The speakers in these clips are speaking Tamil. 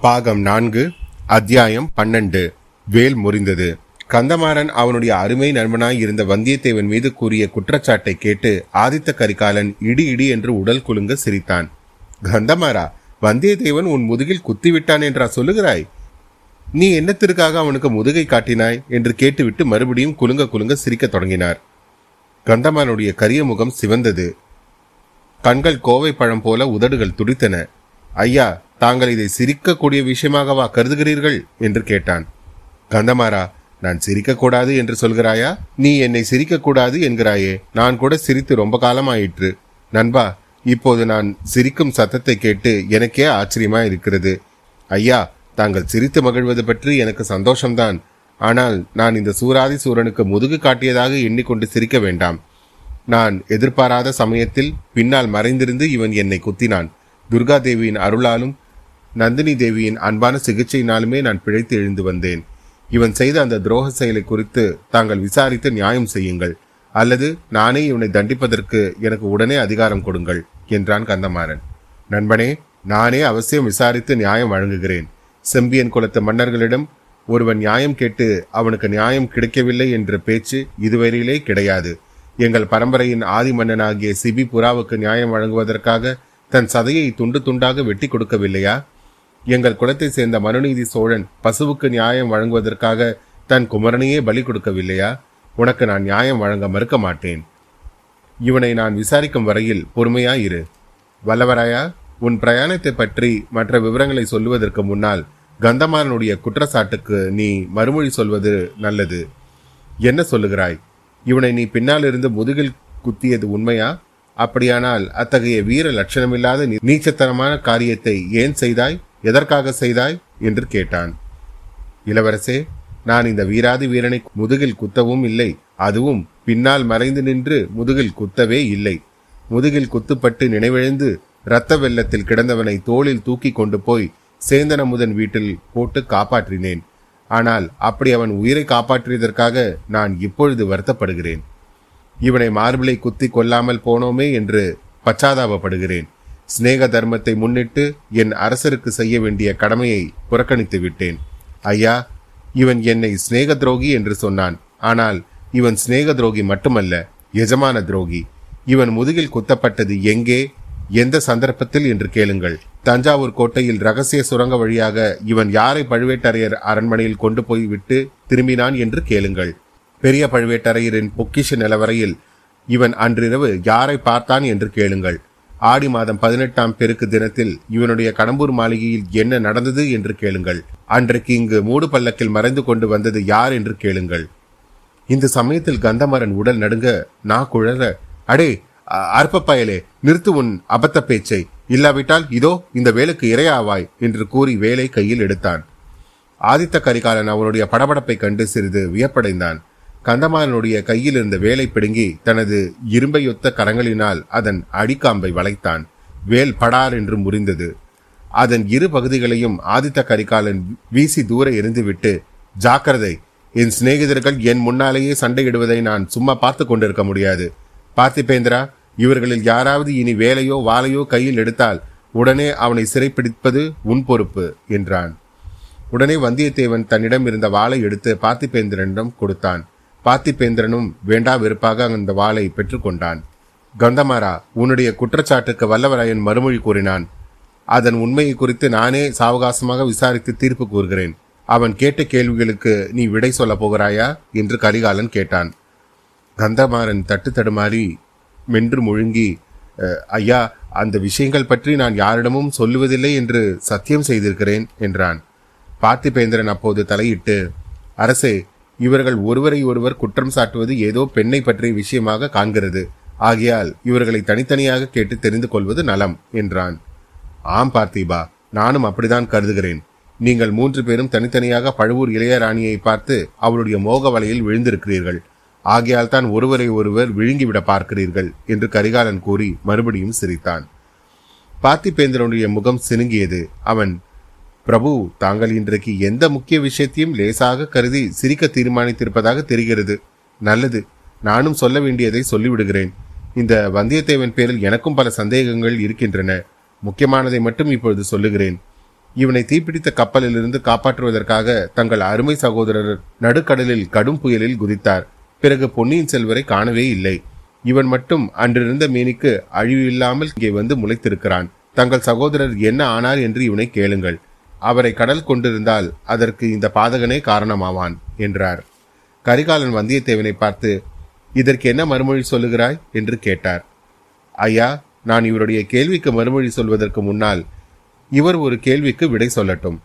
பாகம் நான்கு அத்தியாயம் பன்னெண்டு. வேல் முறிந்தது. கந்தமாறன் அவனுடைய அருமை நண்பனாய் இருந்த வந்தியத்தேவன் மீது கூறிய குற்றச்சாட்டை கேட்டு ஆதித்த கரிகாலன் இடி இடி என்று உடல் குலுங்க சிரித்தான். கந்தமாரா வந்தியத்தேவன் உன் முதுகில் குத்திவிட்டான் என்றா சொல்லுகிறாய்? நீ என்னத்திற்காக அவனுக்கு முதுகை காட்டினாய்? என்று கேட்டுவிட்டு மறுபடியும் குலுங்க குலுங்க சிரிக்கத் தொடங்கினார். கந்தமானுடைய கரிய முகம் சிவந்தது. கண்கள் கோவை பழம் போல உதடுகள் துடித்தன. ஐயா தாங்கள் இதை சிரிக்கக்கூடிய விஷயமாகவா கருதுகிறீர்கள்? என்று கேட்டான். கந்தமாரா நான் சிரிக்கக்கூடாது என்று சொல்கிறாயா? நீ என்னை சிரிக்கக்கூடாது என்கிறாயே. நான் கூட சிரித்து ரொம்ப காலமாயிற்று. நண்பா இப்போது நான் சிரிக்கும் சத்தத்தை கேட்டு எனக்கே ஆச்சரியமா இருக்கிறது ஐயா தாங்கள் சிரித்து மகிழ்வது பற்றி எனக்கு சந்தோஷம்தான். ஆனால் நான் இந்த சூராதி சூரனுக்கு முதுகு காட்டியதாக எண்ணிக்கொண்டு சிரிக்க வேண்டாம். நான் எதிர்பாராத சமயத்தில் பின்னால் மறைந்திருந்து இவன் என்னை குத்தினான். துர்கா தேவியின் அருளாலும் நந்தினி தேவியின் அன்பான சிகிச்சையினாலுமே நான் பிழைத்து எழுந்து வந்தேன். இவன் செய்த அந்த துரோக செயலை குறித்து தாங்கள் விசாரித்து நியாயம் செய்யுங்கள். அல்லது நானே இவனை தண்டிப்பதற்கு எனக்கு உடனே அதிகாரம் கொடுங்கள் என்றான் கந்தமாறன். நண்பனே நானே அவசியம் விசாரித்து நியாயம் வழங்குகிறேன். செம்பியன் குலத்து மன்னர்களிடம் ஒருவன் நியாயம் கேட்டு அவனுக்கு நியாயம் கிடைக்கவில்லை என்ற பேச்சு இதுவரையிலே கிடையாது. எங்கள் பரம்பரையின் ஆதி மன்னனாகிய சிபி புறாவுக்கு நியாயம் வழங்குவதற்காக தன் சதையை துண்டு துண்டாக வெட்டி கொடுக்கவில்லையா? எங்கள் குலத்தை சேர்ந்த மனுநீதி சோழன் பசுவுக்கு நியாயம் வழங்குவதற்காக தன் குமரனையே பலி கொடுக்கவில்லையா? உனக்கு நான் நியாயம் வழங்க மறுக்க மாட்டேன். இவனை நான் விசாரிக்கும் வரையில் பொறுமையாயிரு. வல்லவராயா உன் பிரயாணத்தை பற்றி மற்ற விவரங்களை சொல்லுவதற்கு முன்னால் கந்தமாரனுடைய குற்றச்சாட்டுக்கு நீ மறுமொழி சொல்வது நல்லது. என்ன சொல்லுகிறாய்? இவனை நீ பின்னால் இருந்து முதுகில் குத்தியது உண்மையா? அப்படியானால் அத்தகைய வீர லட்சணமில்லாத நீச்சத்தனமான காரியத்தை ஏன் செய்தாய்? எதற்காக செய்தாய்? என்று கேட்டான். இளவரசே நான் இந்த வீராதி வீரனை முதுகில் குத்தவும் இல்லை. அதுவும் பின்னால் மறைந்து நின்று முதுகில் குத்தவே இல்லை. முதுகில் குத்துப்பட்டு நினைவிழந்து இரத்த வெள்ளத்தில் கிடந்தவனை தோளில் தூக்கி கொண்டு போய் சேந்தனமுதன் வீட்டில் போட்டு காப்பாற்றினேன். ஆனால் அப்படி அவன் உயிரை காப்பாற்றியதற்காக நான் இப்பொழுது வருத்தப்படுகிறேன். இவனை மார்பிளை குத்தி கொல்லாமல் போனோமே என்று பச்சாதாபப்படுகிறேன். சிநேக தர்மத்தை முன்னிட்டு என் அரசருக்கு செய்ய வேண்டிய கடமையை புறக்கணித்து விட்டேன். ஐயா இவன் என்னை சிநேக துரோகி என்று சொன்னான். ஆனால் இவன் சிநேக துரோகி மட்டுமல்ல எஜமான துரோகி. இவன் முதுகில் குத்தப்பட்டது எங்கே? எந்த சந்தர்ப்பத்தில் என்று கேளுங்கள். தஞ்சாவூர் கோட்டையில் ரகசிய சுரங்க வழியாக இவன் யாரை பழுவேட்டரையர் அரண்மனையில் கொண்டு போய் விட்டு திரும்பினான் என்று கேளுங்கள். பெரிய பழுவேட்டரையரின் பொக்கிஷ நிலவரையில் இவன் அன்றிரவு யாரை பார்த்தான் என்று கேளுங்கள். ஆடி மாதம் பதினெட்டாம் பெருக்கு தினத்தில் இவனுடைய கடம்பூர் மாளிகையில் என்ன நடந்தது என்று கேளுங்கள். அன்றைக்கு இங்கு மூடு பல்லக்கில் மறைந்து கொண்டு வந்தது யார் என்று கேளுங்கள். இந்த சமயத்தில் கந்தமரன் உடல் நடுங்க நா குழற அடே அற்பப்பயலே நிறுத்து உன் அபத்த பேச்சை. இல்லாவிட்டால் இதோ இந்த வேலுக்கு இரையாவாய் என்று கூறி வேலை கையில் எடுத்தான். ஆதித்த கரிகாலன் அவனுடைய படபடப்பை கண்டு சிறிது வியப்படைந்தான். கந்தமாறனுடைய கையில் இருந்த வேலை பிடுங்கி தனது இரும்பையொத்த கரங்களினால் அதன் அடிக்காம்பை வளைத்தான். வேல் படார் என்று முறிந்தது. அதன் இரு பகுதிகளையும் ஆதித்த கரிகாலன் வீசி தூர எரிந்துவிட்டு ஜாக்கிரதை என் சிநேகிதர்கள் என் முன்னாலேயே சண்டையிடுவதை நான் சும்மா பார்த்து கொண்டிருக்க முடியாது. பார்த்திபேந்திரா இவர்களில் யாராவது இனி வேலையோ வாளையோ கையில் எடுத்தால் உடனே அவனை சிறைப்பிடிப்பது உன் பொறுப்பு என்றான். உடனே வந்தியத்தேவன் தன்னிடம் இருந்த வாளை எடுத்து பார்த்திபேந்திரனிடம் கொடுத்தான். பார்த்திபேந்திரனும் வேண்டா வெறுப்பாக அந்த வாளை பெற்றுக்கொண்டான். கந்தமாரா உன்னுடைய குற்றச்சாட்டுக்கு வல்லவராயன் மறுமொழி கூறினான். அதன் உண்மையை குறித்து நானே சாவகாசமாக விசாரித்து தீர்ப்பு கூறுகிறேன். அவன் கேட்ட கேள்விகளுக்கு நீ விடை சொல்ல போகிறாயா? என்று கரிகாலன் கேட்டான். கந்தமாறன் தட்டு தடுமாறி மென்று முழுங்கி ஐயா அந்த விஷயங்கள் பற்றி நான் யாரிடமும் சொல்லுவதில்லை என்று சத்தியம் செய்திருக்கிறேன் என்றான். பார்த்திபேந்திரன் அப்போது தலையிட்டு அரசே இவர்கள் ஒருவரை ஒருவர் குற்றம் சாட்டுவது ஏதோ பெண்ணை பற்றிய விஷயமாக காண்கிறது. ஆகையால் இவர்களை தனித்தனியாக கேட்டு தெரிந்து கொள்வது நலம் என்றான். ஆம் பார்த்திபா நானும் அப்படிதான் கருதுகிறேன். நீங்கள் மூன்று பேரும் தனித்தனியாக பழுவூர் இளையராணியை பார்த்து அவளுடைய மோக வலையில் விழுந்திருக்கிறீர்கள். ஆகையால் தான் ஒருவரை ஒருவர் விழுங்கிவிட பார்க்கிறீர்கள் என்று கரிகாலன் கூறி மறுபடியும் சிரித்தான். பார்த்திபேந்திரனுடைய முகம் சினுங்கியது. அவன் பிரபு தாங்கள் இன்றைக்கு எந்த முக்கிய விஷயத்தையும் லேசாக கருதி சிரிக்க தீர்மானித்திருப்பதாக தெரிகிறது. நல்லது. நானும் சொல்ல வேண்டியதை சொல்லிவிடுகிறேன். இந்த வந்தியத்தேவன் பேரில் எனக்கும் பல சந்தேகங்கள் இருக்கின்றன. முக்கியமானதை மட்டும் இப்பொழுது சொல்லுகிறேன். இவனை தீப்பிடித்த கப்பலிலிருந்து காப்பாற்றுவதற்காக தங்கள் அருமை சகோதரர் நடுக்கடலில் கடும் புயலில் குதித்தார். பிறகு பொன்னியின் செல்வரை காணவே இல்லை. இவன் மட்டும் அன்றிருந்த மீனிக்கு அழிவு இல்லாமல் இங்கே வந்து முளைத்திருக்கிறான். தங்கள் சகோதரர் என்ன ஆனார் என்று இவனை கேளுங்கள். அவரை கடல் கொண்டிருந்தால் அதற்கு இந்த பாதகனே காரணமாவான் என்றார். கரிகாலன் வந்தியத்தேவனை பார்த்து இதற்கு என்ன மறுமொழி சொல்லுகிறாய்? என்று கேட்டார். ஐயா நான் இவருடைய கேள்விக்கு மறுமொழி சொல்வதற்கு முன்னால் இவர் ஒரு கேள்விக்கு விடை சொல்லட்டும்.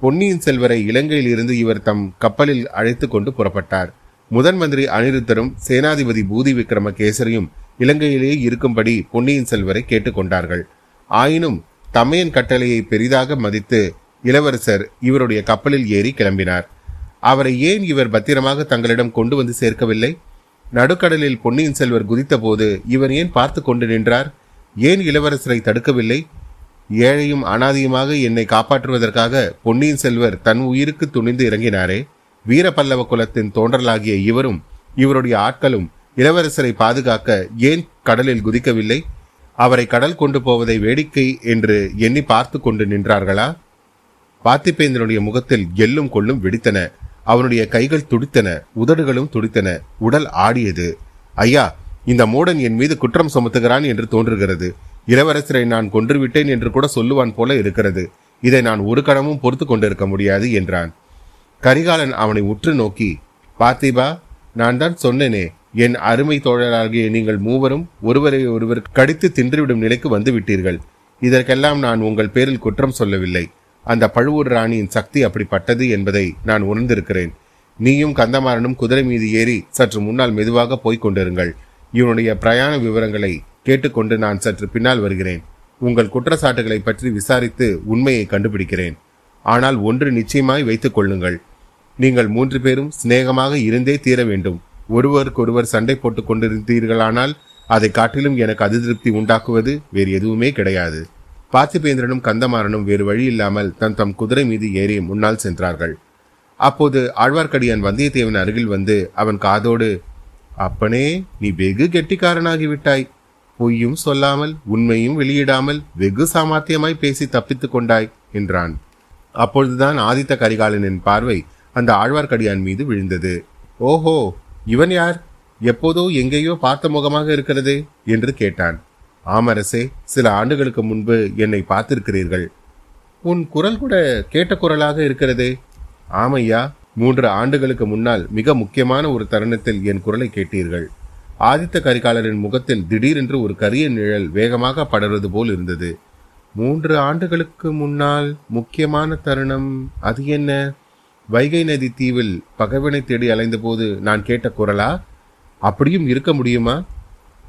பொன்னியின் செல்வரை இலங்கையில் இருந்து இவர் தம் கப்பலில் அழைத்து கொண்டு புறப்பட்டார். முதன் மந்திரி அனிருத்தரும் சேனாதிபதி பூதி விக்ரமகேசரியும் இலங்கையிலேயே இருக்கும்படி பொன்னியின் செல்வரை கேட்டுக்கொண்டார்கள் ஆயினும் தமையன் கட்டளையை பெரிதாக மதித்து இளவரசர் இவருடைய கப்பலில் ஏறி கிளம்பினார். அவரை ஏன் இவர் பத்திரமாக தங்களிடம் கொண்டு வந்து சேர்க்கவில்லை? நடுக்கடலில் பொன்னியின் செல்வர் குதித்தபோது இவர் ஏன் பார்த்து கொண்டு நின்றார்? ஏன் இளவரசரை தடுக்கவில்லை? ஏழையும் அனாதியுமாக என்னை காப்பாற்றுவதற்காக பொன்னியின் செல்வர் தன் உயிருக்கு துணிந்து இறங்கினாரே. வீரபல்லவ குலத்தின் தோன்றலாகிய இவரும் இவருடைய ஆட்களும் இளவரசரை பாதுகாக்க ஏன் கடலில் குதிக்கவில்லை? அவரை கடல் கொண்டு போவதை வேடிக்கை என்று எண்ணி பார்த்து கொண்டு நின்றார்களா? பார்த்திபேந்தனுடைய முகத்தில் எள்ளும் கொள்ளும் வெடித்தன. அவனுடைய கைகள் துடித்தன உதடுகளும் துடித்தன உடல் ஆடியது. ஐயா இந்த மூடன் என் மீது குற்றம் சுமத்துகிறான் என்று தோன்றுகிறது. இளவரசரை நான் கொன்றுவிட்டேன் என்று கூட சொல்லுவான் போல இருக்கிறது. இதை நான் ஒரு கணமும் பொறுத்து கொண்டிருக்க முடியாது என்றான். கரிகாலன் அவனை உற்று நோக்கி பார்த்திபா நான் தான் சொன்னேனே என் அருமை தோழராகிய நீங்கள் மூவரும் ஒருவரை ஒருவர் கடித்து தின்றுவிடும் நிலைக்கு வந்துவிட்டீர்கள். இதற்கெல்லாம் நான் உங்கள் பேரில் குற்றம் சொல்லவில்லை. அந்த பழுவூர் ராணியின் சக்தி அப்படிப்பட்டது என்பதை நான் உணர்ந்திருக்கிறேன். நீயும் கந்தமாறனும் குதிரை மீது ஏறி சற்று முன்னால் மெதுவாக போய்க் கொண்டிருங்கள். இவனுடைய பிரயாண விவரங்களை கேட்டுக்கொண்டு நான் சற்று பின்னால் வருகிறேன். உங்கள் குற்றச்சாட்டுகளை பற்றி விசாரித்து உண்மையை கண்டுபிடிக்கிறேன். ஆனால் ஒன்று நிச்சயமாய் வைத்துக் கொள்ளுங்கள். நீங்கள் மூன்று பேரும் சிநேகமாக இருந்தே தீர வேண்டும். ஒருவருக்கொருவர் சண்டை போட்டுக் கொண்டிருந்தீர்களானால் அதை காட்டிலும் எனக்கு அதிருப்தி உண்டாக்குவது வேறு எதுவுமே கிடையாது. பார்த்திபேந்திரனும் கந்தமாறனும் வேறு வழி இல்லாமல் தன் தம் குதிரை மீது ஏறி முன்னால் சென்றார்கள். அப்போது ஆழ்வார்க்கடியான் வந்தியத்தேவன் அருகில் வந்து அவன் காதோடு அப்பனே நீ வெகு கெட்டிக்காரனாகிவிட்டாய் பொய்யும் சொல்லாமல் உண்மையும் வெளியிடாமல் வெகு சாமர்த்தியமாய் பேசி தப்பித்துக் கொண்டாய் என்றான். அப்பொழுதுதான் ஆதித்த கரிகாலனின் பார்வை அந்த ஆழ்வார்க்கடியான் மீது விழுந்தது. ஓஹோ இவன் யார்? எப்போதோ எங்கேயோ பார்த்த முகமாக இருக்கிறது என்று கேட்டான். ஆமரசே சில ஆண்டுகளுக்கு முன்பு என்னை பார்த்திருக்கிறீர்கள். உன் குரல் கூட கேட்ட குரலாக இருக்கிறதே. ஆமையா மூன்று ஆண்டுகளுக்கு முன்னால் மிக முக்கியமான ஒரு தருணத்தில் என் குரலை கேட்டீர்கள். ஆதித்த கரிகாலரின் முகத்தில் திடீரென்று ஒரு கரிய நிழல் வேகமாக படர்வது போல் இருந்தது. மூன்று ஆண்டுகளுக்கு முன்னால் முக்கியமான தருணம் அது என்ன? வைகை நதி தீவில் பகைவனை தேடி அலைந்தபோது நான் கேட்ட குரலா? அப்படியும் இருக்க முடியுமா?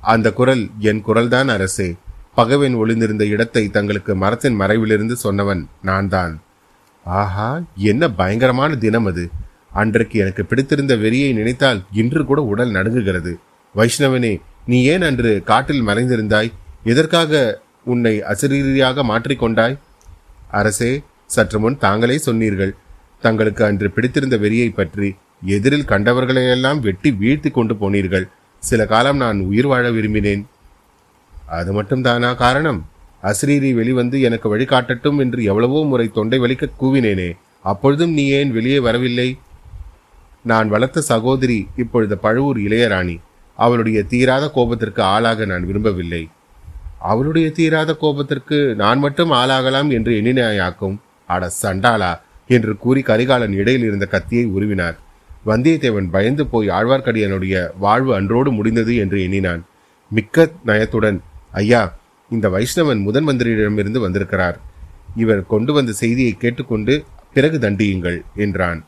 அந்த குரல் என் குரல்தான் அரசே. பகவன் ஒளிந்திருந்த இடத்தை தங்களுக்கு மரத்தின் மறைவிலிருந்து சொன்னவன் நான் தான் ஆஹா என்ன பயங்கரமான தினம் அது. அன்றைக்கு எனக்கு பிடித்திருந்த வெறியை நினைத்தால் இன்று கூட உடல் நடுங்குகிறது. வைஷ்ணவனே நீ ஏன் அன்று காட்டில் மறைந்திருந்தாய்? எதற்காக உன்னை அசரீரியாக மாற்றிக்கொண்டாய் அரசே சற்று முன் தாங்களே சொன்னீர்கள். தங்களுக்கு அன்று பிடித்திருந்த வெறியை பற்றி எதிரில் கண்டவர்களையெல்லாம் வெட்டி வீழ்த்தி கொண்டு போனீர்கள். சில காலம் நான் உயிர் வாழ விரும்பினேன். அது மட்டும் தானா காரணம்? அஸ்ரீரி வெளிவந்து எனக்கு வழிகாட்டட்டும் என்று எவ்வளவோ முறை தொண்டை வலிக்க கூவினேனே. அப்பொழுதும் நீ ஏன் வெளியே வரவில்லை? நான் வளர்த்த சகோதரி இப்பொழுது பழுவூர் இளையராணி. அவளுடைய தீராத கோபத்திற்கு ஆளாக நான் விரும்பவில்லை. அவளுடைய தீராத கோபத்திற்கு நான் மட்டும் ஆளாகலாம் என்று எண்ணினாயாக்கும். அட சண்டாளா! என்று கூறி கரிகாலன் இடையில் இருந்த கத்தியை உருவினார். வந்தியத்தேவன் பயந்து போய் ஆழ்வார்க்கடியனுடைய வாழ்வு அன்றோடு முடிந்தது என்று எண்ணினான். மிக்க நயத்துடன் ஐயா இந்த வைஷ்ணவன் முதன் மந்திரியிடமிருந்து வந்திருக்கிறார். இவர் கொண்டு வந்த செய்தியை கேட்டுக்கொண்டு பிறகு தண்டியுங்கள் என்றான்.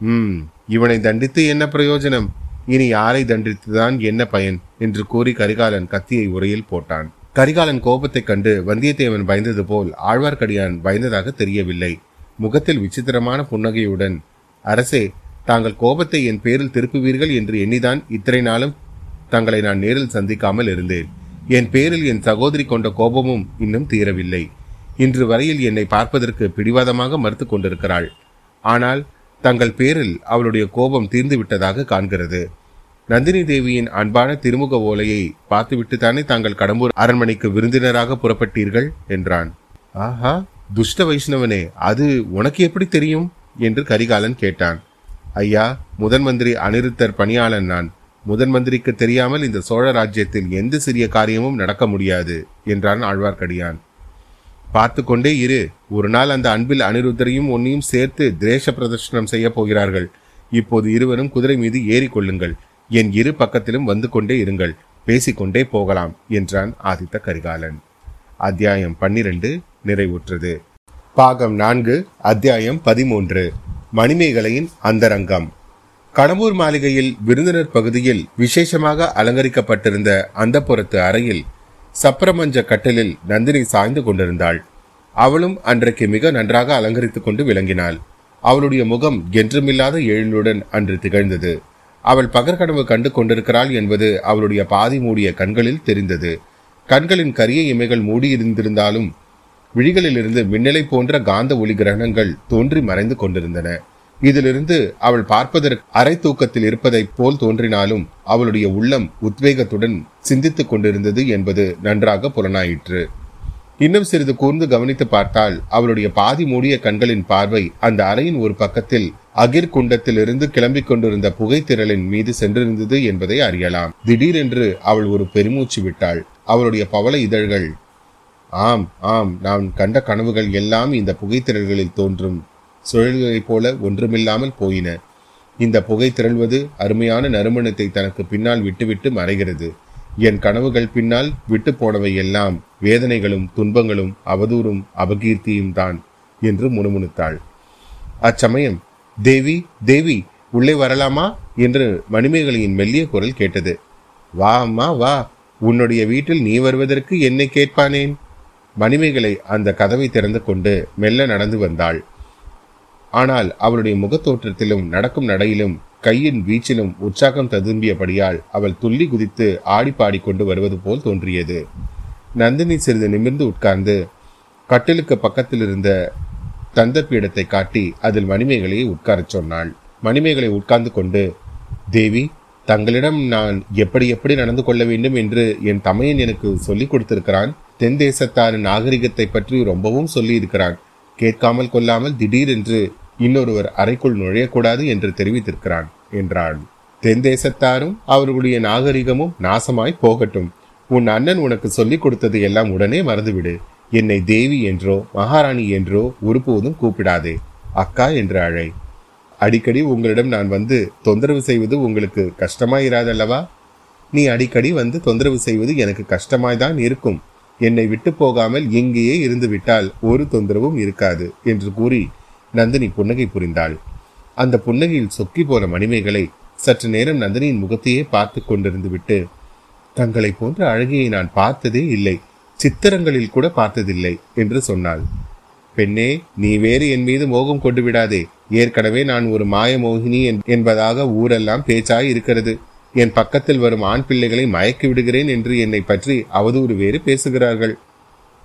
ம் இவனை தண்டித்து என்ன பிரயோஜனம்? இனி யாரை தண்டித்துதான் என்ன பயன்? என்று கூறி கரிகாலன் கத்தியை உரையில் போட்டான். கரிகாலன் கோபத்தைக் கண்டு வந்தியத்தேவன் பயந்தது போல் ஆழ்வார்க்கடியான் பயந்ததாக தெரியவில்லை. முகத்தில் விசித்திரமான புன்னகையுடன் அரசே தாங்கள் கோபத்தை என் பேரில் திருப்புவீர்கள் என்று எண்ணிதான் இத்தனை நாளும் தங்களை நான் நேரில் சந்திக்காமல் இருந்தேன். என் பேரில் என் சகோதரி கொண்ட கோபமும் இன்னும் தீரவில்லை. இன்று வரையில் என்னை பார்ப்பதற்கு பிடிவாதமாக மறுத்து கொண்டிருக்கிறாள். ஆனால் தங்கள் பேரில் அவளுடைய கோபம் தீர்ந்து விட்டதாக காண்கிறது. நந்தினி தேவியின் அன்பான திருமுக ஓலையை பார்த்துவிட்டு தானே தாங்கள் கடம்பூர் அரண்மனைக்கு விருந்தினராக புறப்பட்டீர்கள்? என்றான். ஆஹா துஷ்ட வைஷ்ணவனே அது உனக்கு எப்படி தெரியும்? என்று கரிகாலன் கேட்டான். ஐயா முதன் மந்திரி அனிருத்தர் பணியாளன் நான். முதன் மந்திரிக்கு தெரியாமல் இந்த சோழ ராஜ்யத்தில் எந்த சிறிய காரியமும் நடக்க முடியாது என்றான் ஆழ்வார்க்கடியான். பார்த்து கொண்டே இரு ஒரு நாள் அந்த அன்பில் அனிருத்தரையும் உன்னையும் சேர்த்து திரேஷ பிரதர்ஷனம் செய்ய போகிறார்கள். இப்போது இருவரும் குதிரை மீது ஏறிக்கொள்ளுங்கள் என் இரு பக்கத்திலும் வந்து கொண்டே இருங்கள். பேசிக்கொண்டே போகலாம் என்றான் ஆதித்த கரிகாலன். அத்தியாயம் பன்னிரண்டு நிறைவுற்றது. பாகம் நான்கு அத்தியாயம் பதிமூன்று. மணிமேகலையின் அந்தரங்கம். கடம்பூர் மாளிகையில் விருந்தினர் பகுதியில் விசேஷமாக அலங்கரிக்கப்பட்டிருந்த அந்த புறத்து அறையில் சப்பரமஞ்ச கட்டலில் நந்தினி சாய்ந்து கொண்டிருந்தாள். அவளும் அன்றைக்கு மிக நன்றாக அலங்கரித்துக் கொண்டு விளங்கினாள். அவளுடைய முகம் என்றுமில்லாத எழுந்துடன் அன்று திகழ்ந்தது. அவள் பகற்கனவு கண்டு கொண்டிருக்கிறாள் என்பது அவளுடைய பாதி மூடிய கண்களில் தெரிந்தது. கண்களின் கரிய இமைகள் மூடியிருந்திருந்தாலும் விழிகளிலிருந்து மின்னலை போன்ற காந்த ஒளி கிரகணங்கள் தோன்றி மறைந்து கொண்டிருந்தன. இதிலிருந்து அவள் பார்ப்பதற்கு அரை தூக்கத்தில் இருப்பதைப் போல் தோன்றினாலும் அவளுடைய உள்ளம் உத்வேகத்துடன் சிந்தித்துக் கொண்டிருந்தது என்பது நன்றாக புலனாயிற்று. இன்னும் சிறிது கூர்ந்து கவனித்து பார்த்தால் அவளுடைய பாதி மூடிய கண்களின் பார்வை அந்த அறையின் ஒரு பக்கத்தில் அகிர் குண்டத்திலிருந்து கிளம்பிக் கொண்டிருந்த புகைத்திரளின் மீது சென்றிருந்தது என்பதை அறியலாம். திடீரென்று அவள் ஒரு பெருமூச்சு விட்டாள். அவளுடைய பவள இதழ்கள் ஆம் ஆம் நான் கண்ட கனவுகள் எல்லாம் இந்த புகைத்திரள்களில் தோன்றும். சுழல்களைப் போல ஒன்றுமில்லாமல் போயின. இந்த புகை திரள்வது அருமையான நறுமணத்தை தனக்கு பின்னால் விட்டுவிட்டு மறைகிறது. என் கனவுகள் பின்னால் விட்டு போனவை எல்லாம் வேதனைகளும் துன்பங்களும் அவதூறும் அபகீர்த்தியும் தான் என்று முணுமுணுத்தாள். அச்சமயம் தேவி தேவி உள்ளே வரலாமா? என்று மணிமேகலையின் மெல்லிய குரல் கேட்டது. வா அம்மா வா. உன்னுடைய வீட்டில் நீ வருவதற்கு என்னை கேட்பானேன்? மணிமேகலை அந்த கதவை திறந்து கொண்டு மெல்ல நடந்து வந்தாள். ஆனால் அவளுடைய முகத்தோற்றத்திலும் நடக்கும் நடையிலும் கையின் வீச்சிலும் உற்சாகம் ததும்பியபடியால் அவள் துள்ளி குதித்து ஆடி பாடிக்கொண்டு வருவது போல் தோன்றியது. நந்தினி சிறிது நிமிர்ந்து உட்கார்ந்து கட்டிலுக்கு பக்கத்தில் இருந்த தந்த பீடத்தை காட்டி அதில் மணிமேகலையை உட்காரச் சொன்னாள். மணிமேகலை உட்கார்ந்து கொண்டு தேவி தங்களிடம் நான் எப்படி எப்படி நடந்து கொள்ள வேண்டும் என்று என் தமையன் எனக்கு சொல்லிக் கொடுத்திருக்கிறான். தென் தேசத்தாரின் நாகரிகத்தை பற்றி ரொம்பவும் சொல்லி இருக்கிறான் கேட்காமல் கொள்ளாமல் திடீரென்று இன்னொருவர் அறைக்குள் நுழையக்கூடாது என்று தெரிவித்திருக்கிறான் என்றாள். தென் தேசத்தாரும் அவர்களுடைய நாகரிகமும் நாசமாய் போகட்டும். உன் அண்ணன் உனக்கு சொல்லிக் கொடுத்தது எல்லாம் உடனே மறந்துவிடு. என்னை தேவி என்றோ மகாராணி என்றோ ஒருபோதும் கூப்பிடாதே. அக்கா என்று அழை. அடிக்கடி உங்களிடம் நான் வந்து தொந்தரவு செய்வது உங்களுக்கு கஷ்டமாயிராதல்லவா? நீ அடிக்கடி வந்து தொந்தரவு செய்வது எனக்கு கஷ்டமாய்தான் இருக்கும். என்னை விட்டு போகாமல் எங்கேயே இருந்து விட்டால் ஒரு தொந்தரவும் இருக்காது என்று கூறி நந்தினி புன்னகை புரிந்தாள். அந்த புன்னகையில் சொக்கி போன மணிமேகலை சற்று நேரம் நந்தினியின் முகத்தையே பார்த்து கொண்டிருந்து விட்டு தங்களை போன்ற அழகியை நான் பார்த்ததே இல்லை சித்திரங்களில் கூட பார்த்ததில்லை என்று சொன்னாள். பெண்ணே நீ வேறு என் மீது மோகம் கொண்டு விடாதே. ஏற்கனவே நான் ஒரு மாய மோகினி என்பதாக ஊரெல்லாம் பேச்சாய் இருக்கிறது. என் பக்கத்தில் வரும் ஆண் பிள்ளைகளை மயக்கி விடுகிறேன் என்று என்னை பற்றி அவதூறு வேறு பேசுகிறார்கள்.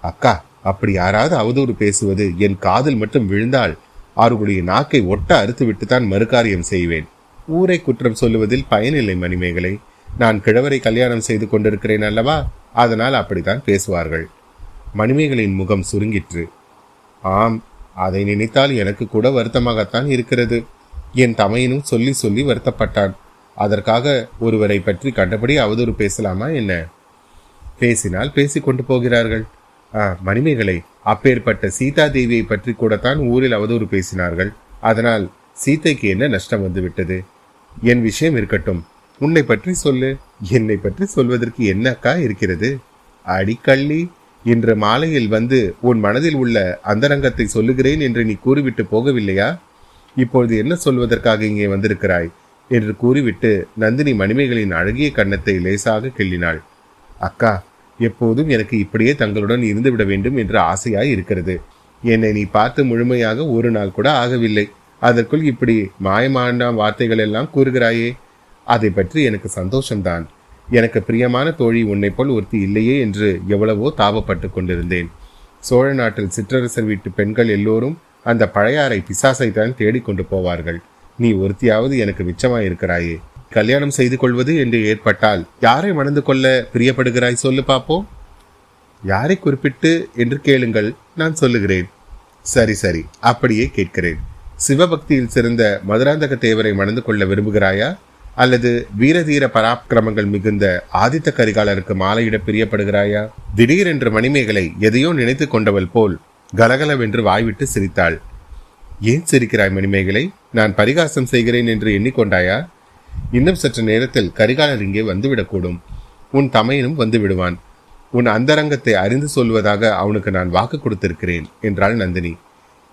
அக்கா அப்படி யாராவது அவதூறு பேசுவது என் காதில் மட்டும் விழுந்தால் அவர்களுடைய நாக்கை ஒட்ட அறுத்து விட்டுத்தான் மறுகாரியம் செய்வேன். ஊரை குற்றம் சொல்லுவதில் பயனில்லை மணிமேகலை. நான் கிழவரை கல்யாணம் செய்து கொண்டிருக்கிறேன் அல்லவா? அதனால் அப்படித்தான் பேசுவார்கள். மணிமேகலின் முகம் சுருங்கிற்று. ஆம் அதை நினைத்தால் எனக்கு கூட வருத்தமாகத்தான் இருக்கிறது. என் தமையனும் சொல்லி சொல்லி வருத்தப்பட்டான். அதற்காக ஒருவரை பற்றி கண்டபடி அவதூறு பேசலாமா என்ன? பேசினால் பேசிக்கொண்டு போகிறார்கள். மணிமேகலை அப்பேற்பட்ட சீதா தேவியை பற்றி கூடத்தான் ஊரில் அவதூறு பேசினார்கள். அதனால் சீதைக்கு என்ன நஷ்டம் வந்துவிட்டது? என் விஷயம் இருக்கட்டும். உன்னை பற்றி சொல்லு. என்னை பற்றி சொல்வதற்கு என்ன அக்கா இருக்கிறது? அடிக்கள்ளி. இன்று மாலையில் வந்து உன் மனதில் உள்ள அந்தரங்கத்தை சொல்லுகிறேன் என்று நீ கூறிவிட்டு போகவில்லையா? இப்பொழுது என்ன சொல்வதற்காக இங்கே வந்திருக்கிறாய்? என்று கூறிவிட்டு நந்தினி மணிமேகலின் அழகிய கன்னத்தை லேசாக கிள்ளினாள். அக்கா எப்போதும் எனக்கு இப்படியே தங்களுடன் இருந்துவிட வேண்டும் என்று ஆசையாய் இருக்கிறது. என்னை நீ பார்த்து முழுமையாக ஒரு நாள் கூட ஆகவில்லை. அதற்குள் இப்படி மாயமான வார்த்தைகள் எல்லாம் கூறுகிறாயே. அதை பற்றி எனக்கு சந்தோஷம்தான். எனக்கு பிரியமான தோழி உன்னை போல் ஒருத்தி இல்லையே என்று எவ்வளவோ தாபப்பட்டு கொண்டிருந்தேன். சோழ நாட்டில் சிற்றரசர் வீட்டு பெண்கள் எல்லோரும் அந்த பழையாறை பிசாசை தான் தேடிக்கொண்டு போவார்கள். நீ ஒருத்தியாவது எனக்கு மிச்சமாயிருக்கிறாயே. கல்யாணம் செய்து கொள்வது என்று ஏற்பட்டால் யாரை மணந்து கொள்ள பிரியப்படுகிறாய் சொல்லு பாப்போம். யாரை குறிப்பிட்டு என்று கேளுங்கள் நான் சொல்லுகிறேன். சரி சரி அப்படியே கேட்கிறேன். சிவபக்தியில் சிறந்த மதுராந்தக தேவரை மணந்து கொள்ள விரும்புகிறாயா? அல்லது வீரதீர பராக்கிரமங்கள் மிகுந்த ஆதித்த கரிகாலருக்கு மாலையிட பிரியப்படுகிறாயா? திடீரென்று மணிமேகலை எதையோ நினைத்து கொண்டவள் போல் கலகலவென்று வாய்விட்டு சிரித்தாள். ஏன் சிரிக்கிறாய் மணிமேகலை? நான் பரிகாசம் செய்கிறேன் என்று எண்ணிக்கொண்டாயா? இன்னும் சற்று நேரத்தில் கரிகாலர் இங்கே வந்துவிடக்கூடும். உன் தமையனும் வந்து விடுவான் உன் அந்தரங்கத்தை அறிந்து சொல்வதாக அவனுக்கு நான் வாக்கு கொடுத்திருக்கிறேன் என்றாள் நந்தினி.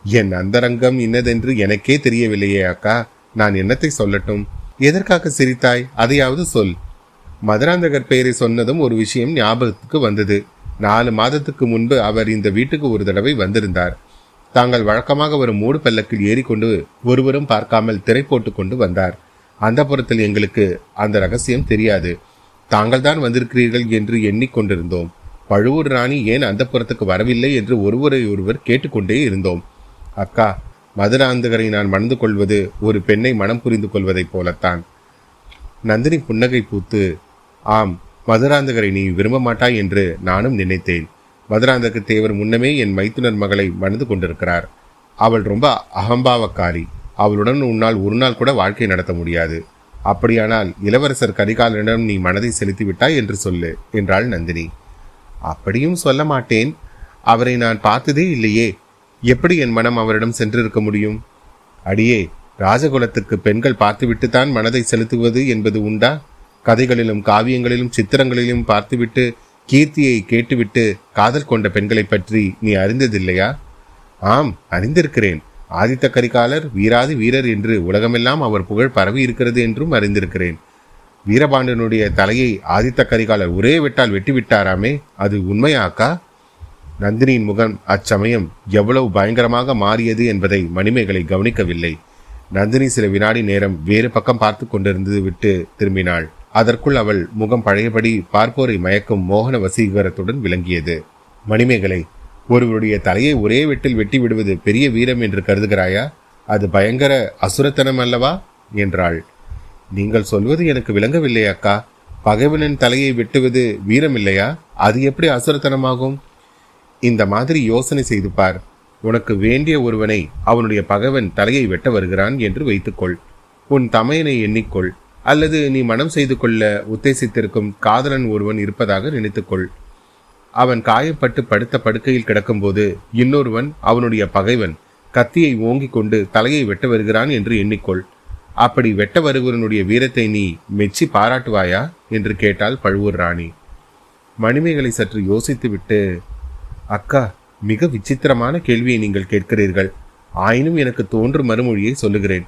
என் அந்தரங்கம் இன்னதென்று எனக்கே தெரியவில்லையே அக்கா. நான் என்னத்தை சொல்லட்டும்? எதற்காக சிரித்தாய்? அதையாவது சொல். மதுராந்தகர் பெயரை சொன்னதும் ஒரு விஷயம் ஞாபகத்துக்கு வந்தது. நாலு மாதத்துக்கு முன்பு அவர் இந்த வீட்டுக்கு ஒரு தடவை வந்திருந்தார். தாங்கள் வழக்கமாக ஒரு மூடு பல்லக்கில் ஏறிக்கொண்டு ஒருவரும் பார்க்காமல் திரை போட்டு கொண்டு வந்தார். அந்த புறத்தில் எங்களுக்கு அந்த ரகசியம் தெரியாது. தாங்கள் தான் வந்திருக்கிறீர்கள் என்று எண்ணிக்கொண்டிருந்தோம் பழுவூர் ராணி ஏன் அந்த புறத்துக்கு வரவில்லை என்று ஒருவரை ஒருவர் கேட்டுக்கொண்டே இருந்தோம். அக்கா மதுராந்தகரை நான் மணந்து கொள்வது ஒரு பெண்ணை மனம் புரிந்து கொள்வதைப் போலத்தான். நந்தினி புன்னகை பூத்து ஆம் மதுராந்தகரை நீ விரும்ப மாட்டாய் என்று நானும் நினைத்தேன். மதுராந்தக தேவர் முன்னமே என் மைத்துனர் மகளை மணந்து கொண்டிருக்கிறார். அவள் ரொம்ப அகம்பாவக்காரி. அவளுடன் உன்னால் ஒரு நாள் கூட வாழ்க்கை நடத்த முடியாது. அப்படியானால் இளவரசர் கரிகாலனிடம் நீ மனதை செலுத்தி விட்டாய் என்று சொல்லு என்றாள் நந்தினி. அப்படியும் சொல்ல மாட்டேன். அவரை நான் பார்த்ததே இல்லையே. எப்படி என் மனம் அவரிடம் சென்றிருக்க முடியும்? அடியே ராஜகுலத்துக்கு பெண்கள் பார்த்துவிட்டுத்தான் மனதை செலுத்துவது என்பது உண்டா? கதைகளிலும் காவியங்களிலும் சித்திரங்களிலும் பார்த்துவிட்டு கீர்த்தியை கேட்டுவிட்டு காதல் கொண்ட பெண்களை பற்றி நீ அறிந்ததில்லையா? ஆம் அறிந்திருக்கிறேன். ஆதித்த கரிகாலர் வீராதி வீரர் என்று உலகமெல்லாம் அவர் புகழ் பரவி இருக்கிறது என்றும் அறிந்திருக்கிறேன். வீரபாண்டனுடைய தலையை ஆதித்த கரிகாலர் ஒரே வெட்டால் வெட்டிவிட்டாராமே அது உண்மையாக்கா? நந்தினியின் முகம் அச்சமயம் எவ்வளவு பயங்கரமாக மாறியது என்பதை மணிமேகலை கவனிக்கவில்லை. நந்தினி சில வினாடி நேரம் வேறு பக்கம் பார்த்து கொண்டிருந்து விட்டு திரும்பினாள். அதற்குள் அவள் முகம் பழையபடி பார்ப்போரை மயக்கும் மோகன வசீகரத்துடன் விளங்கியது. மணிமேகலை ஒருவருடைய தலையை ஒரே வெட்டில் வெட்டி விடுவது பெரிய வீரம் என்று கருதுகிறாயா? அது பயங்கர அசுரத்தனம் அல்லவா? என்றாள். நீங்கள் சொல்வது எனக்கு விளங்கவில்லை அக்கா. பகைவனின் தலையை வெட்டுவது வீரம் இல்லையா? அது எப்படி அசுரத்தனமாகும்? இந்த மாதிரி யோசனை செய்து பார். உனக்கு வேண்டிய ஒருவனை அவனுடைய பகைவன் தலையை வெட்ட வருகிறான் என்று வைத்துக்கொள். உன் தமையனை எண்ணிக்கொள். அல்லது நீ மனம் செய்து கொள்ள உத்தேசித்திருக்கும் காதலன் ஒருவன் இருப்பதாக நினைத்துக்கொள். அவன் காயப்பட்டு படுத்த படுக்கையில் கிடக்கும்போது இன்னொருவன் அவனுடைய பகைவன் கத்தியை ஓங்கிக் கொண்டு தலையை வெட்ட வருகிறான் என்று எண்ணிக்கொள். அப்படி வெட்ட வருகிறனுடைய வீரத்தை நீ மெச்சி பாராட்டுவாயா? என்று கேட்டாள் பழுவூர் ராணி. மணிமேகலை சற்று யோசித்துவிட்டு அக்கா மிக விசித்திரமான கேள்வியை நீங்கள் கேட்கிறீர்கள். ஆயினும் எனக்கு தோன்றும் மறுமொழியை சொல்லுகிறேன்.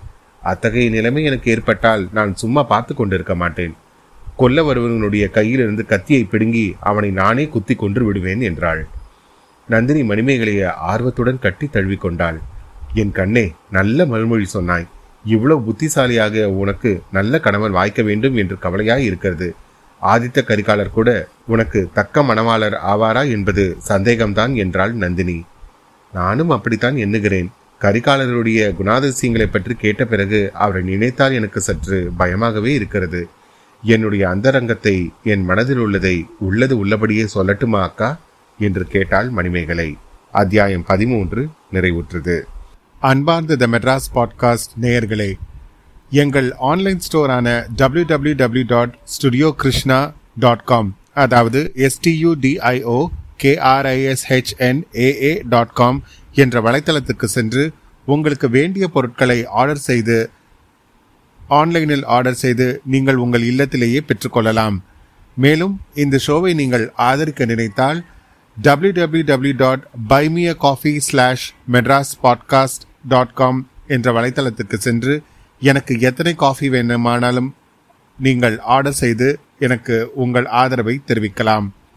அத்தகைய நிலைமை எனக்கு ஏற்பட்டால் நான் சும்மா பார்த்து கொண்டிருக்க மாட்டேன். கொல்ல வருவனுடைய கையிலிருந்து கத்தியை பிடுங்கி அவனை நானே குத்தி கொன்று விடுவேன் என்றாள். நந்தினி மணிமேகலைய ஆர்வத்துடன் கட்டி தழுவிக்கொண்டாள் என் கண்ணே நல்ல மறுமொழி சொன்னாய். இவ்வளவு புத்திசாலியாக உனக்கு நல்ல கணவன் வாய்க்க வேண்டும் என்று கவலையாய் இருக்கிறது. ஆதித்த கரிகாலர் கூட உனக்கு தக்க மணவாளர் ஆவாரா என்பது சந்தேகம்தான் என்றாள் நந்தினி. நானும் அப்படித்தான் எண்ணுகிறேன். கரிகாலருடைய குணாதிசயங்களை பற்றி கேட்ட பிறகு அவரை நினைத்தால் எனக்கு சற்று பயமாகவே இருக்கிறது. என்னுடைய அந்தரங்கத்தை என் மனதில் உள்ளதை உள்ளது உள்ளபடியே சொல்லட்டுமா அக்கா? என்று கேட்டாள் மணிமேகலை. அத்தியாயம் பதிமூன்று நிறைவுற்றது. அன்பார்ந்த த மெட்ராஸ் பாட்காஸ்ட் நேயர்களே எங்கள் online ஸ்டோரான W W W dot studio Krishna dot com அதாவது எஸ்டியூடிஐஓ கேஆர்ஐஎஸ்ஹெச்என்ஏஏ டாட் காம் என்ற வலைத்தளத்துக்கு சென்று உங்களுக்கு வேண்டிய பொருட்களை ஆர்டர் செய்து ஆன்லைனில் ஆர்டர் செய்து நீங்கள் உங்கள் இல்லத்திலேயே பெற்றுக்கொள்ளலாம். மேலும் இந்த ஷோவை நீங்கள் ஆதரிக்க நினைத்தால் W W W dot buy me a coffee slash Madras podcast dot com என்ற வலைத்தளத்துக்கு சென்று எனக்கு எத்தனை காஃபி வேண்டுமானாலும் நீங்கள் ஆர்டர் செய்து எனக்கு உங்கள் ஆதரவை தெரிவிக்கலாம்.